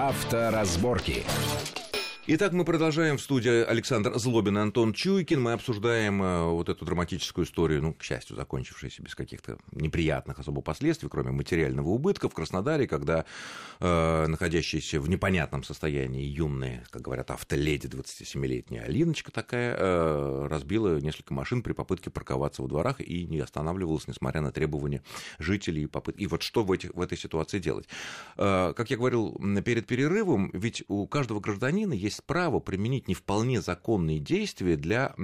Авторазборки. Итак, мы продолжаем в студии Александр Злобин и Антон Чуйкин. Мы обсуждаем э, вот эту драматическую историю, ну, к счастью, закончившуюся без каких-то неприятных особо последствий, кроме материального убытка в Краснодаре, когда э, находящаяся в непонятном состоянии юная, как говорят, автоледи 27-летняя Алиночка такая, э, разбила несколько машин при попытке парковаться во дворах и не останавливалась, несмотря на требования жителей и попытки. И вот что в, этих, в этой ситуации делать? Э, как я говорил перед перерывом, ведь у каждого гражданина есть есть право применить не вполне законные действия для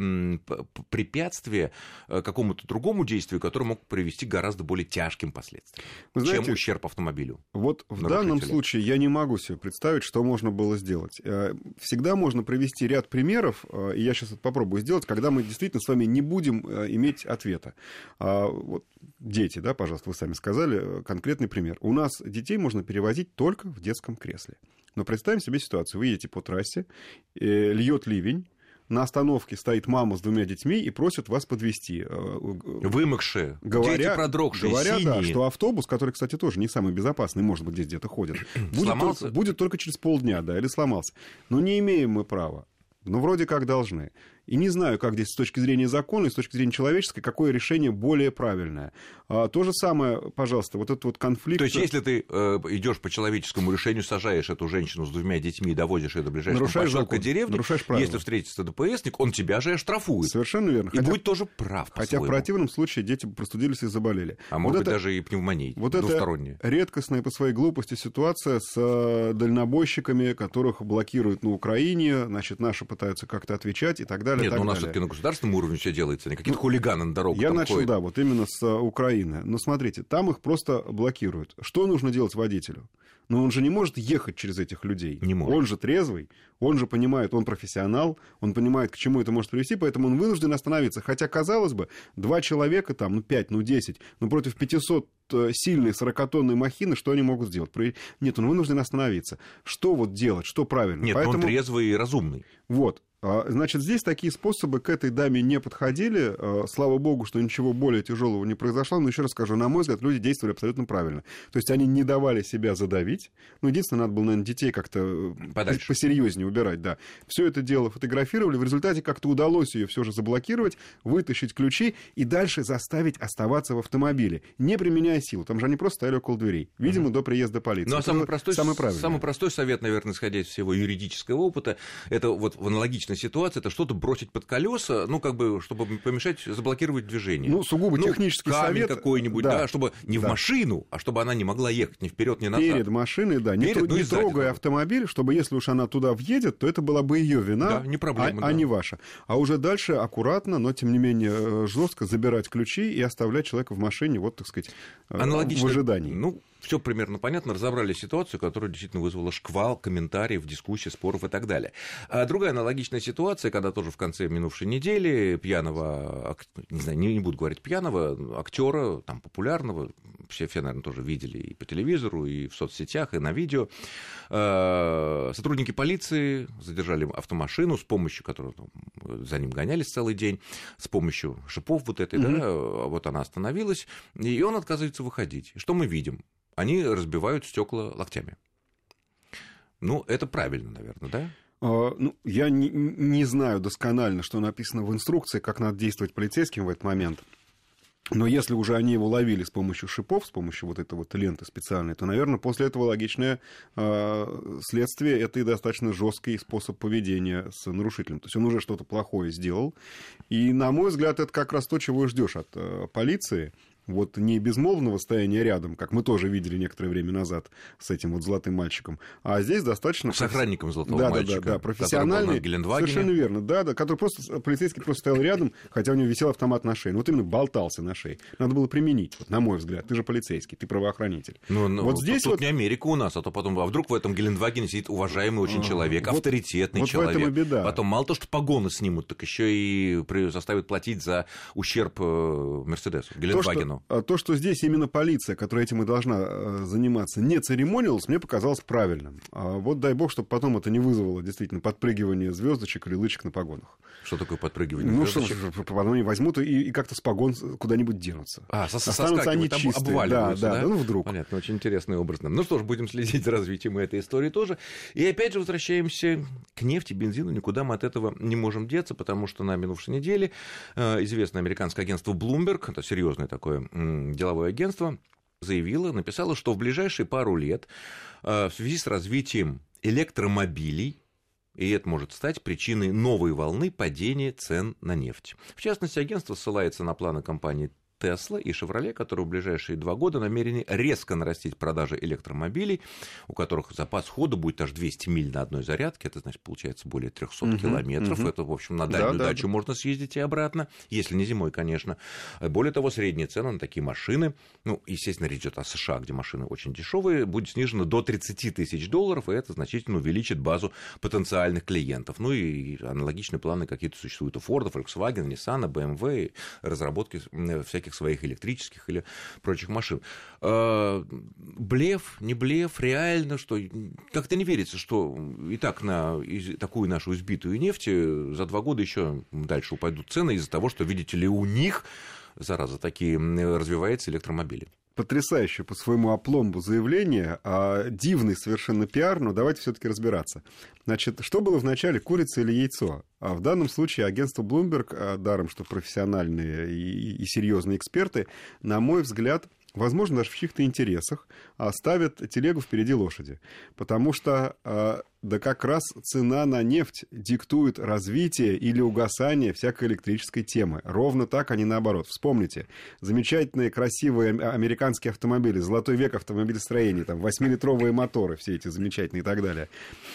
препятствия э, какому-то другому действию, которое мог привести к гораздо более тяжким последствиям, Вы знаете, чем ущерб автомобилю. Вот в данном случае я не могу себе представить, что можно было сделать. Э, всегда можно привести ряд примеров, э, и я сейчас это попробую сделать, когда мы действительно с вами не будем иметь ответа. А, вот дети, да, пожалуйста, вы сами сказали, конкретный пример. У нас детей можно перевозить только в детском кресле. Но представим себе ситуацию. Вы едете по трассе, э, льет ливень, на остановке стоит мама с двумя детьми и просит вас подвести. Э, Вымокшие, говоря, дети продрогшие, Говоря, синие. да, что автобус, который, кстати, тоже не самый безопасный, может быть, здесь где-то ходит, будет только, будет только через полдня, да, или сломался. Но не имеем мы права. Ну, вроде как должны. И не знаю, как здесь с точки зрения закона и с точки зрения человеческой, какое решение более правильное. А, то же самое, пожалуйста, вот этот вот конфликт... То есть, если ты э, идешь по человеческому решению, сажаешь эту женщину с двумя детьми и доводишь ее до ближайшего нарушаешь поселка деревни, нарушаешь если встретится ДПСник, он тебя же оштрафует. Совершенно верно. И хотя, будет тоже прав. Хотя в противном случае дети простудились и заболели. А вот может это, быть, даже и пневмония вот это редкостная по своей глупости ситуация с э, дальнобойщиками, которых блокируют на Украине, значит, наши пытаются как-то отвечать и так далее. Нет, так но у нас все-таки на государственном уровне все делается, не какие-то ну, хулиганы на дорогу Я начал, ходят. да, вот именно с э, Украины. Но смотрите, там их просто блокируют. Что нужно делать водителю? Но он же не может ехать через этих людей. Не может. Он же трезвый, он же понимает, он профессионал, он понимает, к чему это может привести, поэтому он вынужден остановиться. Хотя, казалось бы, два человека там, ну, пять, ну, десять, ну, против 500 э, сильной 40-тонной махины, что они могут сделать? Нет, он вынужден остановиться. Что вот делать, что правильно? Нет, Поэтому... он трезвый и разумный. Вот. А, значит, здесь такие способы к этой даме не подходили. А, слава богу, что ничего более тяжелого не произошло. Но еще раз скажу, на мой взгляд, люди действовали абсолютно правильно. То есть они не давали себя задавить. Ну, единственное, надо было, наверное, детей как-то э, Подальше. посерьезнее убирать, да. Все это дело фотографировали. В результате как-то удалось ее все же заблокировать, вытащить ключи и дальше заставить оставаться в автомобиле, не применяя силу. Там же они просто стояли около дверей. Видимо, угу. до приезда полиции. Ну, а самый простой, самый, самый простой совет, наверное, исходя из всего юридического опыта, это вот в аналогичной ситуации это что-то бросить под колеса, ну, как бы, чтобы помешать, заблокировать движение. Ну, сугубо ну, технический камень совет. какой-нибудь, да. да, чтобы не да. в машину, а чтобы она не могла ехать ни вперед, ни назад. Перед машиной, да, Перед, не, ну, не трогая автомобиль, чтобы если уж она туда въедет, то это была бы ее вина, да, не проблема, а, да. а не ваша. А уже дальше аккуратно, но тем не менее э, жестко забирать ключи и оставлять человека в машине, вот, так сказать, э, в ожидании. Ну, все примерно понятно, разобрали ситуацию, которая действительно вызвала шквал комментариев, дискуссий, споров и так далее. А другая аналогичная ситуация, когда тоже в конце минувшей недели пьяного, не знаю, не, не буду говорить пьяного, актера, там, популярного, все, все, наверное, тоже видели и по телевизору, и в соцсетях, и на видео, а, сотрудники полиции задержали автомашину, с помощью которой там, за ним гонялись целый день, с помощью шипов вот этой, mm-hmm. да, вот она остановилась, и он отказывается выходить. Что мы видим? они разбивают стекла локтями. Ну, это правильно, наверное, да? А, ну, я не, не знаю досконально, что написано в инструкции, как надо действовать полицейским в этот момент. Но если уже они его ловили с помощью шипов, с помощью вот этой вот ленты специальной, то, наверное, после этого логичное э, следствие это и достаточно жесткий способ поведения с нарушителем. То есть он уже что-то плохое сделал. И, на мой взгляд, это как раз то, чего ждешь от э, полиции вот не безмолвного стояния рядом, как мы тоже видели некоторое время назад с этим вот золотым мальчиком, а здесь достаточно... С охранником золотого да, мальчика. Да, да, да, профессиональный. Совершенно верно, да, да, который просто, полицейский просто стоял рядом, хотя у него висел автомат на шее. Ну, вот именно болтался на шее. Надо было применить, вот, на мой взгляд. Ты же полицейский, ты правоохранитель. Ну, ну вот здесь тут вот... не Америка у нас, а то потом, а вдруг в этом Гелендвагене сидит уважаемый очень а, человек, вот, авторитетный вот человек. В этом и беда. Потом мало то, что погоны снимут, так еще и заставят платить за ущерб э, Мерседесу, Гелендвагену. Запрещено. А то, что здесь именно полиция, которая этим и должна э, заниматься, не церемонилась, мне показалось правильным. А вот дай бог, чтобы потом это не вызвало действительно подпрыгивание звездочек или лычек на погонах. Что такое подпрыгивание Ну звездочек? что, ж, потом они возьмут и, и как-то с погон куда-нибудь денутся. А, со Останутся они там чистые. Да, обваливаются, да, да? да, ну вдруг. Понятно, очень интересный образ. Ну что ж, будем следить за развитием этой истории тоже. И опять же возвращаемся к нефти, бензину. Никуда мы от этого не можем деться, потому что на минувшей неделе э, известное американское агентство Bloomberg, это серьезное такое деловое агентство, заявило, написало, что в ближайшие пару лет э, в связи с развитием электромобилей и это может стать причиной новой волны падения цен на нефть. В частности, агентство ссылается на планы компании Тесла и Chevrolet, которые в ближайшие два года намерены резко нарастить продажи электромобилей, у которых запас хода будет аж 200 миль на одной зарядке, это значит получается более 300 Мгм, километров, мгм. это, в общем, на дальнюю Да, да, дачу можно съездить и обратно, если не зимой, конечно. Более того, средняя цена на такие машины, ну, естественно, речь идет о США, где машины очень дешевые, будет снижена до 30 тысяч долларов, и это значительно увеличит базу потенциальных клиентов. Ну и аналогичные планы какие-то существуют у Ford, Volkswagen, Nissan, BMW, разработки м, всяких своих электрических или прочих машин. Э, Блеф, не блеф, реально, что как-то не верится, что и так на такую нашу избитую нефть э, за два года еще дальше упадут цены из-за того, что, видите ли, у них, зараза, такие развиваются электромобили. Потрясающее по своему опломбу заявление, а дивный совершенно пиар, но давайте все-таки разбираться. Значит, что было вначале, курица или яйцо? А в данном случае агентство Bloomberg, а, даром что профессиональные и, серьезные эксперты, на мой взгляд, возможно, даже в чьих-то интересах, а, ставят телегу впереди лошади. Потому что а, да как раз цена на нефть диктует развитие или угасание всякой электрической темы. Ровно так, а не наоборот. Вспомните, замечательные, красивые ам- американские автомобили, золотой век автомобилестроения, там, 8-литровые моторы, все эти замечательные и так далее.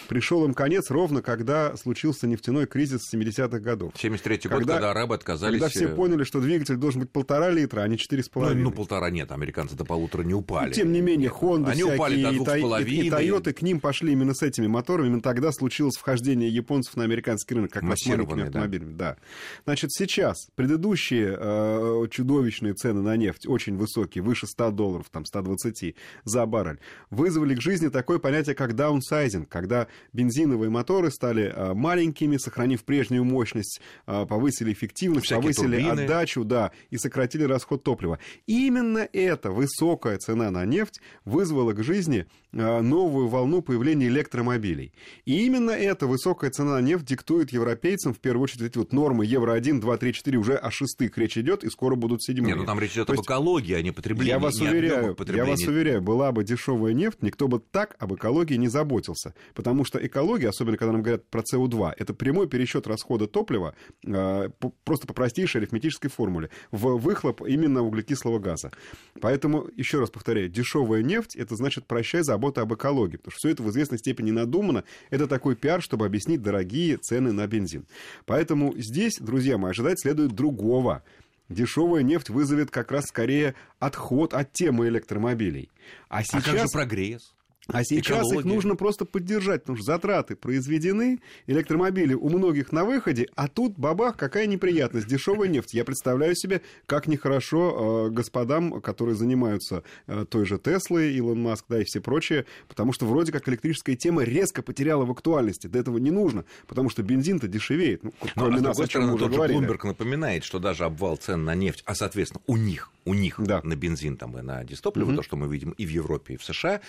Пришел им конец ровно, когда случился нефтяной кризис 70-х годов. 73 год, Когда- когда арабы отказались... Когда все э, поняли, что двигатель должен быть полтора литра, а не четыре с Ну, половиной. ну, полтора нет, американцы до полутора не упали. Ну, Тем не менее, Honda Они упали до всякие, и двух с Тай- и, половиной. Тойоты к ним пошли именно с этими моторами. Именно тогда случилось вхождение японцев на американский рынок, как раз маленькими Массированное, да. автомобилями. Да. Значит, сейчас предыдущие э, чудовищные цены на нефть, очень высокие, выше 100 долларов, там 120 за баррель, вызвали к жизни такое понятие, как даунсайзинг, когда бензиновые моторы стали э, маленькими, сохранив прежнюю мощность, э, повысили эффективность, Всякие повысили турбины. отдачу, да, и сократили расход топлива. Именно эта высокая цена на нефть вызвала к жизни новую волну появления электромобилей. И именно эта высокая цена на нефть диктует европейцам, в первую очередь, эти вот нормы Евро-1, 2, 3, 4, уже о шестых речь идет, и скоро будут седьмые. Нет, ну там речь идет То об экологии, а не потреблении. я вас уверяю, я вас уверяю, была бы дешевая нефть, никто бы так об экологии не заботился. Потому что экология, особенно когда нам говорят про СО2, это прямой пересчет расхода топлива э, просто по простейшей арифметической формуле в выхлоп именно углекислого газа. Поэтому, еще раз повторяю, дешевая нефть, это значит прощай забота об экологии. Потому что все это в известной степени надумано. Это такой пиар, чтобы объяснить дорогие цены на бензин. Поэтому здесь, друзья мои, ожидать следует другого. Дешевая нефть вызовет как раз скорее отход от темы электромобилей. А А как же сейчас, прогресс? А сейчас их экология? нужно просто поддержать, потому что затраты произведены, электромобили у многих на выходе, а тут, бабах, какая неприятность, дешевая нефть. Я представляю себе, как нехорошо э, господам, которые занимаются э, той же Теслой, Илон Маск, да, и все прочие, потому что вроде как электрическая тема резко потеряла в актуальности. До этого не нужно, потому что бензин-то дешевеет. Ну, Ну, кроме а с нас, другой чем мы стороны, тот же говорили. Bloomberg напоминает, что даже обвал цен на нефть, а, соответственно, у них, у них Да. на бензин там, и на дистопливо, Мгм. то, что мы видим и в Европе, и в США,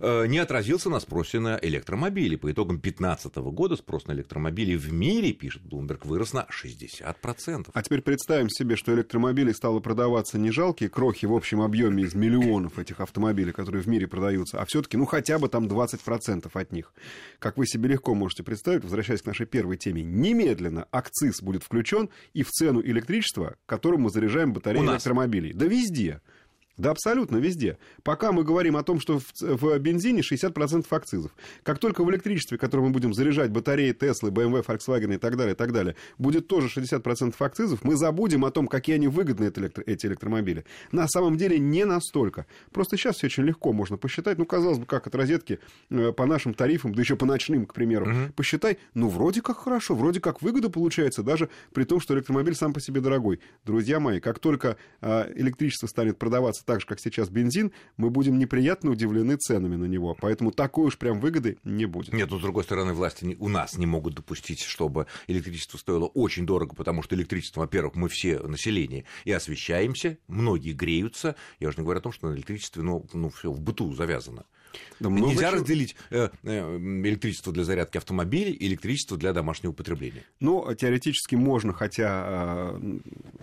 э, не отразился на спросе на электромобили. По итогам 2015 года спрос на электромобили в мире, пишет Bloomberg, вырос на 60%. А теперь представим себе, что электромобилей стало продаваться не жалкие крохи в общем объеме из миллионов этих автомобилей, которые в мире продаются, а все-таки, ну, хотя бы там 20% от них. Как вы себе легко можете представить, возвращаясь к нашей первой теме, немедленно акциз будет включен и в цену электричества, которым мы заряжаем батареи электромобилей. Да везде. Да, абсолютно везде. Пока мы говорим о том, что в, в бензине 60% акцизов. Как только в электричестве, которое мы будем заряжать батареи Теслы, BMW, Volkswagen и так далее, и так далее, будет тоже 60% акцизов, мы забудем о том, какие они выгодны, эти электромобили. На самом деле не настолько. Просто сейчас все очень легко можно посчитать. Ну, казалось бы, как от розетки э, по нашим тарифам, да еще по ночным, к примеру, угу. посчитай. Ну, вроде как хорошо, вроде как выгода получается, даже при том, что электромобиль сам по себе дорогой. Друзья мои, как только э, электричество станет продаваться так же, как сейчас бензин, мы будем неприятно удивлены ценами на него. Поэтому такой уж прям выгоды не будет. Нет, но с другой стороны, власти у нас не могут допустить, чтобы электричество стоило очень дорого, потому что электричество, во-первых, мы все население и освещаемся, многие греются. Я уже не говорю о том, что на электричестве, ну, ну все в быту завязано. Да Нельзя чего... разделить э, э, электричество для зарядки автомобилей и электричество для домашнего потребления. Ну, теоретически можно, хотя э,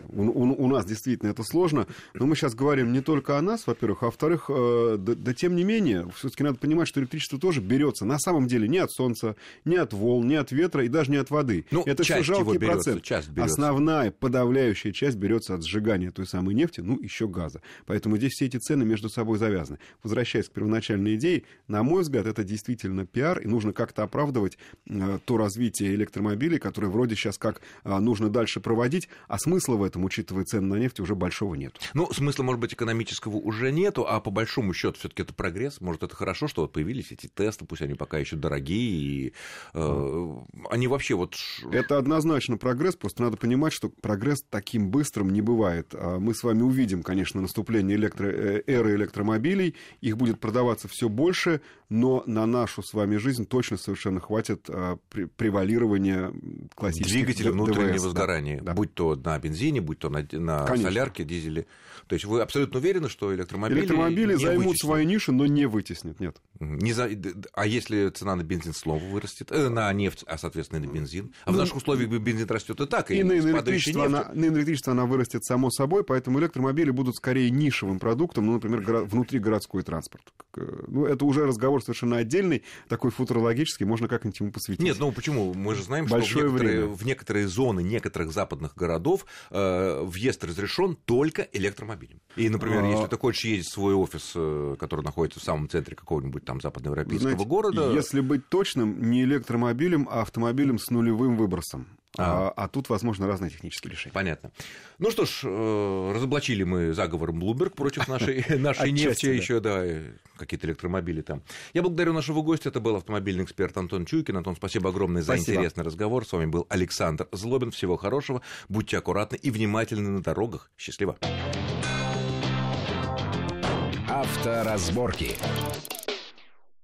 у, у, у нас действительно это сложно. Но мы сейчас говорим не только о нас, во-первых, а во-вторых, да, да тем не менее, все-таки надо понимать, что электричество тоже берется на самом деле не от солнца, не от волн, не от ветра и даже не от воды. Ну, это все жалкий берется, процент. Часть берется. Основная подавляющая часть берется от сжигания той самой нефти, ну, еще газа. Поэтому здесь все эти цены между собой завязаны. Возвращаясь к первоначальной идее, на мой взгляд, это действительно пиар, и нужно как-то оправдывать э, то развитие электромобилей, которое вроде сейчас как э, нужно дальше проводить, а смысла в этом, учитывая цены на нефть, уже большого нет. Ну, смысла, может быть, экономического уже нету, а по большому счету все-таки это прогресс. Может, это хорошо, что вот появились эти тесты, пусть они пока еще дорогие, и э, они вообще вот... Это однозначно прогресс, просто надо понимать, что прогресс таким быстрым не бывает. А мы с вами увидим, конечно, наступление электро... Э, эры электромобилей, их будет продаваться все больше, но на нашу с вами жизнь точно совершенно хватит а, превалирования классических Двигателя внутреннего ДВС, сгорания, да, будь то на бензине, будь то на, на солярке, дизеле. То есть вы абсолютно уверены, что электромобили Электромобили займут вытеснят? свою нишу, но не вытеснят, нет. Не за... А если цена на бензин снова вырастет, э, на нефть, а соответственно и на бензин? А ну, в наших условиях бензин растет и так, и, и на, электричество она, на электричество она вырастет само собой, поэтому электромобили будут скорее нишевым продуктом, ну, например, горо... внутригородской транспорт. Ну, это уже разговор совершенно отдельный, такой футурологический, можно как-нибудь ему посвятить. Нет, ну почему? Мы же знаем, Большое что в некоторые, в некоторые зоны некоторых западных городов э, въезд разрешен только электромобилем. И, например, а... если ты хочешь ездить в свой офис, э, который находится в самом центре какого-нибудь там западноевропейского Знаете, города... Если быть точным, не электромобилем, а автомобилем с нулевым выбросом. А, а, а тут, возможно, разные технические решения. Понятно. Ну что ж, э, разоблачили мы заговор Bloomberg против нашей, нашей нефти, еще, да, какие-то электромобили там. Я благодарю нашего гостя, это был автомобильный эксперт Антон Чуйкин. Антон, спасибо огромное за спасибо. интересный разговор. С вами был Александр Злобин. Всего хорошего, будьте аккуратны и внимательны на дорогах. Счастливо. Авторазборки.